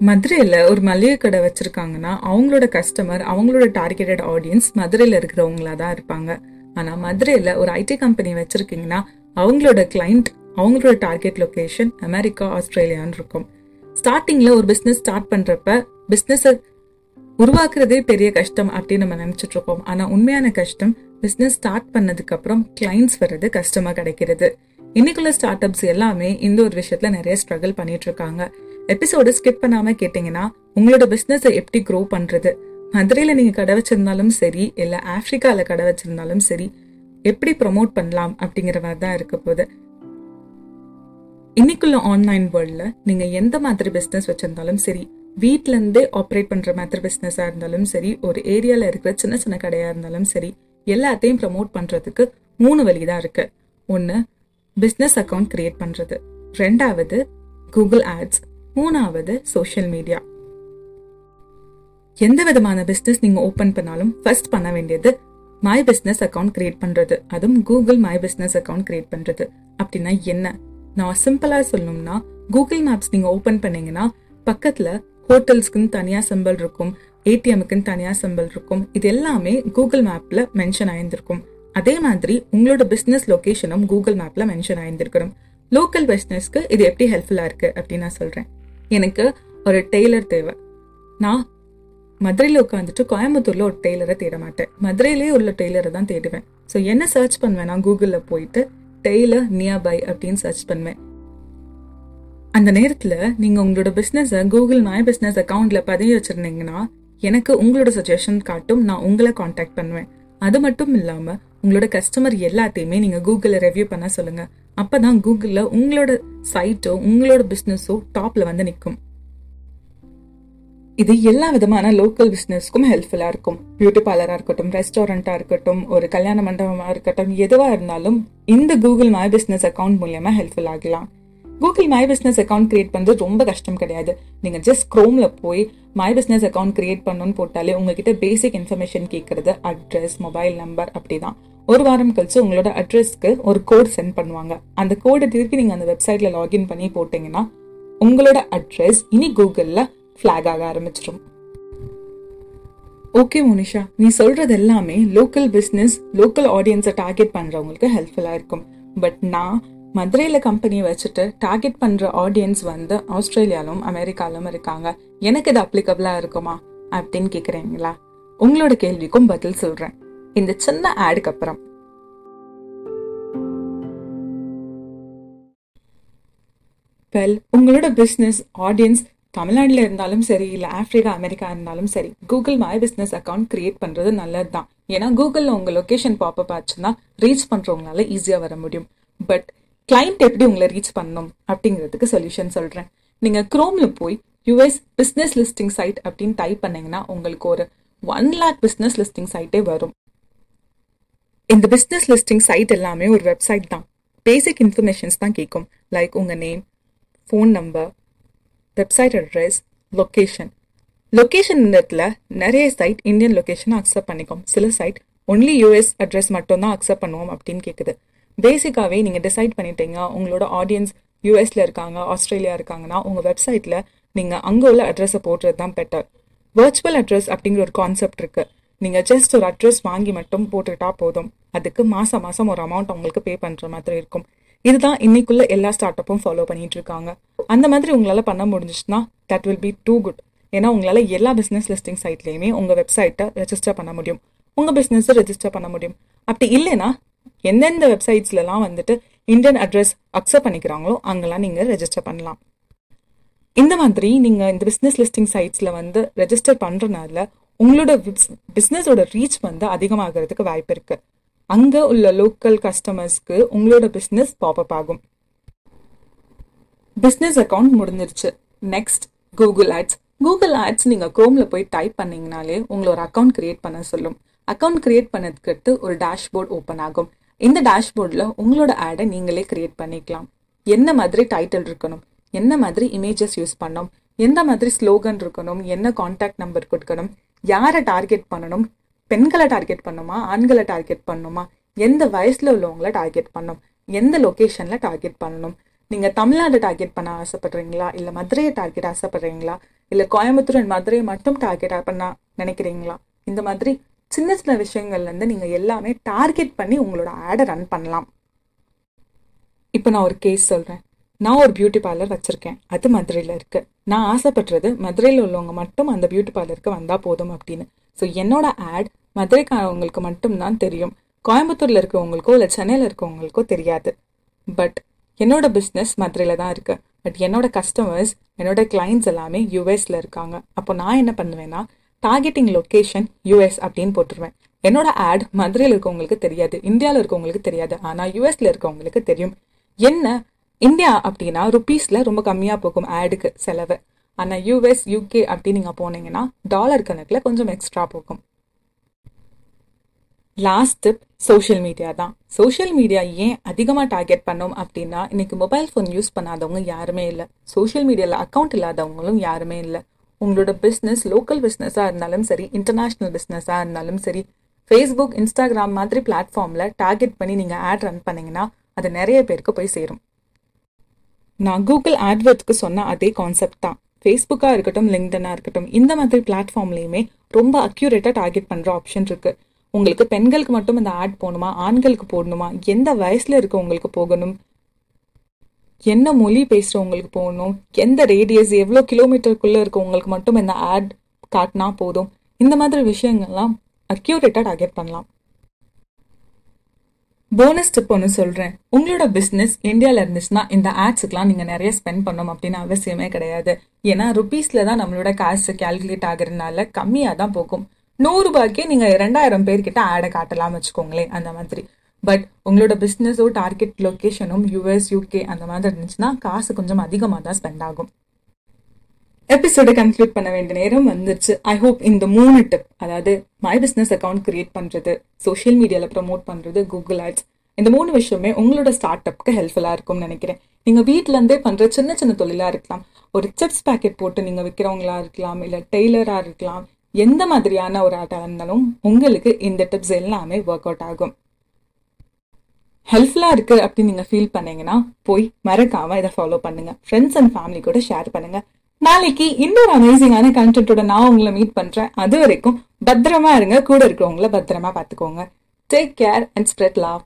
மதுரையில் ஒரு மளிகை கடை வச்சுருக்காங்கன்னா அவங்களோட கஸ்டமர் அவங்களோட டார்கெட்டட் ஆடியன்ஸ் மதுரையில் இருக்கிறவங்களா தான் இருப்பாங்க. ஆனால் மதுரையில் ஒரு ஐடி கம்பெனி வச்சுருக்கீங்கன்னா அவங்களோட கிளைண்ட் அவங்களோட டார்கெட் லொக்கேஷன் அமெரிக்கா ஆஸ்திரேலியான்னு இருக்கும். ஸ்டார்டிங்கில் ஒரு பிஸ்னஸ் ஸ்டார்ட் பண்ணுறப்ப பிஸ்னஸை உருவாக்குறதே பெரிய கஷ்டம் அப்படின்னு நம்ம நினைச்சிட்டு இருக்கோம். உண்மையான கஷ்டம் பிஸ்னஸ் ஸ்டார்ட் பண்ணதுக்கப்புறம் கிளைண்ட்ஸ் வர்றது கஷ்டமாக கிடைக்கிறது. இன்னைக்குள்ள ஸ்டார்ட் அப்ஸ் எல்லாமே இந்த ஒரு விஷயத்தில் நிறைய ஸ்ட்ரகிள் பண்ணிட்டு இருக்காங்க. எபிசோடு ஸ்கிப் பண்ணாம கேட்டீங்கன்னா உங்களோட பிசினஸை எப்படி க்ரோ பண்றது? மதுரையில நீங்க கடை வச்சிருந்தாலும் சரி இல்ல ஆப்பிரிக்கால கடை வச்சிருந்தாலும் சரி எப்படி ப்ரமோட் பண்ணலாம் அப்படிங்கிற மாதிரி தான் இருக்க போகுது. இன்னைக்குள்ள ஆன்லைன் வேர்ல்ட்ல நீங்க எந்த மாதிரி பிசினஸ் வச்சிருந்தாலும் சரி வீட்ல இருந்தே ஆப்ரேட் பண்ற மாதிரி பிசினஸா இருந்தாலும் சரி ஒரு ஏரியால இருக்கிற சின்ன சின்ன கடையா இருந்தாலும் சரி எல்லாத்தையும் ப்ரமோட் பண்றதுக்கு மூணு வழி தான் இருக்கு. ஒன்னு பிசினஸ் அக்கௌண்ட் கிரியேட் பண்றது. ரெண்டாவது கூகுள் ஆட்ஸ் மூணாவது சோஷியல் மீடியா எந்த விதமான பிஸ்னஸ் நீங்க ஓபன் பண்ணாலும் ஃபர்ஸ்ட் பண்ண வேண்டியது மை பிசினஸ் அக்கௌண்ட் கிரியேட் பண்றது. அதுவும் Google my business account create பண்றது. அப்படின்னா என்ன? நான் சிம்பிளா சொல்லணும்னா கூகுள் மேப்ஸ் நீங்க ஓபன் பண்ணீங்கன்னா பக்கத்துல ஹோட்டல்ஸ்க்குன்னு தனியா சிம்பிள் இருக்கும் ஏடிஎம்க்குன்னு தனியா சிம்பிள் இருக்கும் இது எல்லாமே கூகுள் மேப்ல மென்ஷன் ஆயிருந்திருக்கும். அதே மாதிரி உங்களோட பிஸ்னஸ் லொகேஷனும் கூகுள் மேப்ல மென்ஷன் ஆயிருந்திருக்கணும். லோக்கல் பிஸ்னஸ்க்கு இது எப்படி ஹெல்ப்ஃபுல்லா இருக்கு அப்படின்னு நான் சொல்றேன். எனக்கு ஒரு டெய்லர் தேவை. நான் மதுரையில் உட்காந்துட்டு கோயம்புத்தூரில் ஒரு டெய்லரை தேட மாட்டேன். மதுரையிலே உள்ள டெய்லரை தான் தேடுவேன். ஸோ என்ன சர்ச் பண்ணுவேன் நான் கூகுளில் போயிட்டு டெய்லர் நியர்பை அப்படின்னு சர்ச் பண்ணுவேன். அந்த நேரத்தில் நீங்கள் உங்களோட பிஸ்னஸை கூகுள் மை பிஸ்னஸ் அக்கௌண்ட்டில் பதிவு வச்சிருந்தீங்கன்னா எனக்கு உங்களோட சஜஷன் காட்டும் நான் உங்களை காண்டாக்ட் பண்ணுவேன். அது மட்டும் இல்லாமல் உங்களோட கஸ்டமர் எல்லாத்தையுமே நீங்கள் கூகுளில் ரிவ்யூ பண்ண சொல்லுங்கள் அப்போ அப்பதான் கூகுளில் உங்களோட சைட்டோ உங்களோட பிஸ்னஸோ டாப்ல வந்து நிற்கும் இது எல்லா விதமான லோக்கல் பிஸ்னஸ்க்கும் ஹெல்ப்ஃபுல்லாக இருக்கும். பியூட்டி பார்லராக இருக்கட்டும் ரெஸ்டாரண்ட்டாக இருக்கட்டும் ஒரு கல்யாண மண்டபமாக இருக்கட்டும் எதுவாக இருந்தாலும் இந்த கூகுள் மை பிஸ்னஸ் அக்கௌண்ட் மூலியமா ஹெல்ப்ஃபுல் ஆகலாம். Google my business account create பண்ணுறது ரொம்ப கஷ்டம் கிடையாது. நீங்கள் ஜஸ்ட் க்ரோமில் போய் மை பிஸ்னஸ் அக்கௌண்ட் கிரியேட் பண்ணணும்னு போட்டாலே உங்ககிட்ட பேசிக் இன்ஃபர்மேஷன் கேட்கறது அட்ரஸ் மொபைல் நம்பர் அப்படிதான். ஒரு வாரம் கழிச்சு உங்களோட அட்ரஸ்க்கு ஒரு கோட் சென்ட் பண்ணுவாங்க. அந்த கோடை திருப்பி நீங்கள் அந்த வெப்சைட்டில் லாகின் பண்ணி போட்டிங்கன்னா உங்களோட அட்ரஸ் இனி கூகுளில் ஃப்ளாக் ஆக ஆரம்பிச்சிடும். ஓகே மோனிஷா. நீ சொல்கிறது எல்லாமே லோக்கல் பிஸ்னஸ் லோக்கல் ஆடியன்ஸை டார்கெட் பண்ணுறவங்களுக்கு ஹெல்ப்ஃபுல்லாக இருக்கும். பட் நான் மதுரையில் கம்பெனி வச்சுட்டு டார்கெட் பண்ணுற ஆடியன்ஸ் வந்து ஆஸ்திரேலியாலும் அமெரிக்காலும் இருக்காங்க. எனக்கு இது அப்ளிகபிளாக இருக்குமா? அப்படின்னு கேட்குறீங்களா உங்களோட கேள்விக்கும் பதில் சொல்கிறேன் இந்த சின்ன ஆடுக்கு அப்புறம். வெல் உங்களோட பிசினஸ் ஆடியன்ஸ் தமிழ்நாட்டில் இருந்தாலும் சரி இல்லை ஆஃப்ரிக்கா அமெரிக்கா இருந்தாலும் சரி Google my business account create பண்ணுறது நல்லது தான் ஏன்னா கூகுளில் உங்கள் லொக்கேஷன் பாப்பப் ஆச்சுன்னா ரீச் பண்ணுறவங்களால ஈஸியாக வர முடியும். பட் கிளைண்ட் எப்படி உங்களை ரீச் பண்ணணும் அப்படிங்கிறதுக்கு சொல்யூஷன் சொல்கிறேன் நீங்கள் க்ரோமில் போய் யூஎஸ் பிஸ்னஸ் லிஸ்டிங் சைட் அப்படின்னு டைப் பண்ணீங்கன்னா உங்களுக்கு ஒரு ஒன் லேக் பிஸ்னஸ் லிஸ்டிங் சைட்டே வரும். இந்த பிஸ்னஸ் லிஸ்டிங் சைட் எல்லாமே ஒரு வெப்சைட் தான். பேசிக் இன்ஃபர்மேஷன்ஸ் தான் கேட்கும் லைக் உங்கள் name phone number website address location location இடத்துல நிறைய சைட் இந்தியன் லொக்கேஷனை அக்செப்ட் பண்ணிக்கும். சில சைட் ஒன்லி யூஎஸ் அட்ரஸ் மட்டும்தான் அக்செப்ட் பண்ணுவோம் அப்படின்னு கேட்குது பேசிக்காகவே நீங்கள் டிசைட் பண்ணிட்டீங்க உங்களோட ஆடியன்ஸ் யூஎஸில் இருக்காங்க ஆஸ்திரேலியா இருக்காங்கன்னா உங்கள் வெப்சைட்டில் நீங்கள் அங்கே உள்ள அட்ரஸை போடுறது தான் பெட்டர் வர்ச்சுவல் அட்ரஸ் அப்படிங்கிற ஒரு கான்செப்ட் இருக்குது நீங்கள் ஜஸ்ட் ஒரு அட்ரஸ் வாங்கி மட்டும் போட்டுக்கிட்டா போதும். அதுக்கு மாதம் மாதம் ஒரு அமௌண்ட் உங்களுக்கு பே பண்ணுற மாதிரி இருக்கும். இதுதான் இன்னைக்குள்ள எல்லா ஸ்டார்ட் அப்பும் ஃபாலோ பண்ணிட்டு இருக்காங்க. அந்த மாதிரி உங்களால பண்ண முடிஞ்சிச்சுன்னா that will be too good ஏன்னா உங்களால எல்லா பிசினஸ் லிஸ்டிங் சைட்லயுமே உங்க வெப்சைட்டை ரெஜிஸ்டர் பண்ண முடியும். உங்க பிசினஸ் ரெஜிஸ்டர் பண்ண முடியும். அப்படி இல்லைன்னா எந்தெந்த வெப்சைட்ஸ்லலாம் வந்துட்டு இந்தியன் அட்ரஸ் அக்செப்ட் பண்ணிக்கிறாங்களோ அங்கெல்லாம் நீங்க ரெஜிஸ்டர் பண்ணலாம். இந்த மாதிரி நீங்க இந்த பிசினஸ் லிஸ்டிங் சைட்ஸ்ல வந்து ரெஜிஸ்டர் பண்றதுனால உங்களோட பிசினஸோட ரீச் வந்து அதிகமாகிறதுக்கு வாய்ப்பு இருக்குது அங்க உள்ள லோக்கல் கஸ்டமர்ஸ்க்கு உங்களோட பிசினஸ் பாப்அப் ஆகும். பிசினஸ் அக்கௌண்ட் முடிஞ்சிருச்சு. Next Google ads Google ads நீங்க க்ரோமில் போய் டைப் பண்ணிங்கனாலே உங்களோட அக்கௌண்ட் கிரியேட் பண்ண சொல்லும். அக்கவுண்ட் கிரியேட் பண்ணதுக்கு ஒரு டேஷ்போர்ட் ஓப்பன் ஆகும். இந்த டேஷ்போர்ட்ல உங்களோட ஆடை நீங்களே கிரியேட் பண்ணிக்கலாம். என்ன மாதிரி டைட்டில் இருக்கணும்? என்ன மாதிரி இமேஜஸ் யூஸ் பண்ணோம் எந்த மாதிரி ஸ்லோகன் இருக்கணும் என்ன கான்டாக்ட் நம்பர் கொடுக்கணும் யாரை டார்கெட் பண்ணணும் பெண்களை டார்கெட் பண்ணுமா ஆண்களை டார்கெட் பண்ணுமா எந்த வயசில் உள்ளவங்கள டார்கெட் பண்ணணும் எந்த லொக்கேஷனில் டார்கெட் பண்ணணும் நீங்கள் தமிழ்நாடு டார்கெட் பண்ண ஆசைப்படுறீங்களா இல்லை மதுரையை டார்கெட் ஆசைப்படுறீங்களா இல்லை கோயம்புத்தூர் அண்ட் மதுரையை மட்டும் டார்கெட் பண்ண நினைக்கிறீங்களா? இந்த மாதிரி சின்ன சின்ன விஷயங்கள்லேருந்து நீங்கள் எல்லாமே டார்கெட் பண்ணி உங்களோட ஆடை ரன் பண்ணலாம். இப்போ நான் ஒரு கேஸ் சொல்கிறேன் நான் ஒரு பியூட்டி பார்லர் வச்சிருக்கேன். அது மதுரையில் இருக்கு. நான் ஆசைப்படுறது மதுரையில் உள்ளவங்க மட்டும் அந்த பியூட்டி பார்லருக்கு வந்தால் போதும் அப்படின்னு. ஸோ என்னோட ஆட் மதுரைக்காரவங்களுக்கு மட்டும்தான் தெரியும். கோயம்புத்தூரில் இருக்கவங்களுக்கோ இல்லை சென்னையில் இருக்கவங்களுக்கோ தெரியாது. பட் என்னோட பிஸ்னஸ் மதுரையில் தான் இருக்குது பட் என்னோட கஸ்டமர்ஸ் என்னோட கிளைண்ட்ஸ் எல்லாமே யூஎஸில் இருக்காங்க. அப்போ நான் என்ன பண்ணுவேன்னா டார்கெட்டிங் லொக்கேஷன் யூஎஸ் அப்படின்னு போட்டுருவேன். என்னோட ஆட் மதுரையில் இருக்கவங்களுக்கு தெரியாது. இந்தியாவில் இருக்கவங்களுக்கு தெரியாது. ஆனால் யூஎஸில் இருக்கவங்களுக்கு தெரியும். என்ன இந்தியா அப்படின்னா ருபீஸில் ரொம்ப கம்மியாக போகும் ஆடுக்கு செலவு. ஆனால் யூஎஸ் யூகே அப்படி நீங்கள் போனீங்கன்னா டாலர் கணக்கில் கொஞ்சம் எக்ஸ்ட்ரா போகும். லாஸ்ட் டிப் சோஷியல் மீடியா தான். சோஷியல் மீடியா ஏன் அதிகமாக டார்கெட் பண்ணோம் அப்படின்னா இன்னைக்கு மொபைல் ஃபோன் யூஸ் பண்ணாதவங்க யாருமே இல்லை. சோஷியல் மீடியாவில் அக்கௌண்ட் இல்லாதவங்களும் யாருமே இல்லை. உங்களோட பிஸ்னஸ் லோக்கல் பிஸ்னஸாக இருந்தாலும் சரி இன்டர்நேஷ்னல் பிஸ்னஸாக இருந்தாலும் சரி ஃபேஸ்புக் இன்ஸ்டாகிராம் மாதிரி பிளாட்ஃபார்மில் டார்கெட் பண்ணி நீங்கள் ஆட் ரன் பண்ணிங்கன்னா அது நிறைய பேருக்கு போய் சேரும். நான் கூகுள் ஆட்வர்ட்ஸ்க்கு சொன்ன அதே கான்செப்ட் தான். ஃபேஸ்புக்காக இருக்கட்டும் லிங்க்டனாக இருக்கட்டும் இந்த மாதிரி பிளாட்ஃபார்ம்லேயுமே ரொம்ப அக்யூரேட்டாக டார்கெட் பண்ணுற ஆப்ஷன் இருக்குது உங்களுக்கு பெண்களுக்கு மட்டும் இந்த ஆட் போகணுமா? ஆண்களுக்கு போடணுமா? எந்த வயசில் இருக்க உங்களுக்கு போகணும்? என்ன மொழி பேசுகிறவங்களுக்கு போகணும்? எந்த ரேடியஸ் எவ்வளோ கிலோமீட்டருக்குள்ள இருக்கவங்களுக்கு மட்டும் இந்த ஆட் காட்டினா போதும்? இந்த மாதிரி விஷயங்கள்லாம் அக்யூரேட்டாக டார்கெட் பண்ணலாம். போனஸ் டிப் ஒன்று சொல்கிறேன் உங்களோட பிஸ்னஸ் இந்தியாவில் இருந்துச்சுன்னா இந்த ஆட்ஸுக்கெலாம் நீங்கள் நிறைய ஸ்பெண்ட் பண்ணணும் அப்படின்னு அவசியமே கிடையாது. ஏன்னா ருபீஸில் தான் நம்மளோட காசு கேல்குலேட் ஆகுறதுனால கம்மியாக தான் போகும். நூறுரூபாய்க்கே நீங்கள் இரண்டாயிரம் பேர்கிட்ட ஆடை காட்டலாம் வச்சுக்கோங்களேன் அந்த மாதிரி. பட் உங்களோட பிஸ்னஸோ டார்கெட் லொக்கேஷனும் யூஎஸ் யூகே அந்த மாதிரி இருந்துச்சுன்னா காசு கொஞ்சம் அதிகமாக தான் ஸ்பெண்ட் ஆகும். எபிசோட கன்க்ளூட் பண்ண வேண்டிய நேரம் வந்துருச்சு. ஐ ஹோப் இந்த மூணு டிப் அதாவது மை பிஸ்னஸ் அக்கௌண்ட் கிரியேட் பண்ணுறது சோஷியல் மீடியாவில் ப்ரமோட் பண்ணுறது கூகுள் ஆட்ஸ் இந்த மூணு விஷயமே உங்களோட ஸ்டார்ட் அப்க்கு ஹெல்ப்ஃபுல்லாக இருக்கும்னு நினைக்கிறேன். நீங்கள் வீட்டிலேருந்தே பண்ணுற பண்ற சின்ன சின்ன தொழிலாக இருக்கலாம். ஒரு சிப்ஸ் பேக்கெட் போட்டு நீங்க விற்கிறவங்களா இருக்கலாம் இல்லை டெய்லராக இருக்கலாம். எந்த மாதிரியான ஒரு ஆட்டாக இருந்தாலும் உங்களுக்கு இந்த டிப்ஸ் எல்லாமே ஒர்க் அவுட் ஆகும். ஹெல்ப்ஃபுல்லாக இருக்கு அப்படின்னு நீங்க ஃபீல் பண்ணீங்கன்னா போய் மறக்காமல் இதை ஃபாலோ பண்ணுங்க. ஃப்ரெண்ட்ஸ் அண்ட் ஃபேமிலி கூட ஷேர் பண்ணுங்க. நாளைக்கு இன்னொரு அமேசிங்கான கண்டென்ட்டோட நான் உங்களை மீட் பண்றேன். அது வரைக்கும் பத்திரமா இருங்க. கூட இருக்கிறவங்கள பத்திரமா பார்த்துக்கோங்க. Take care and spread love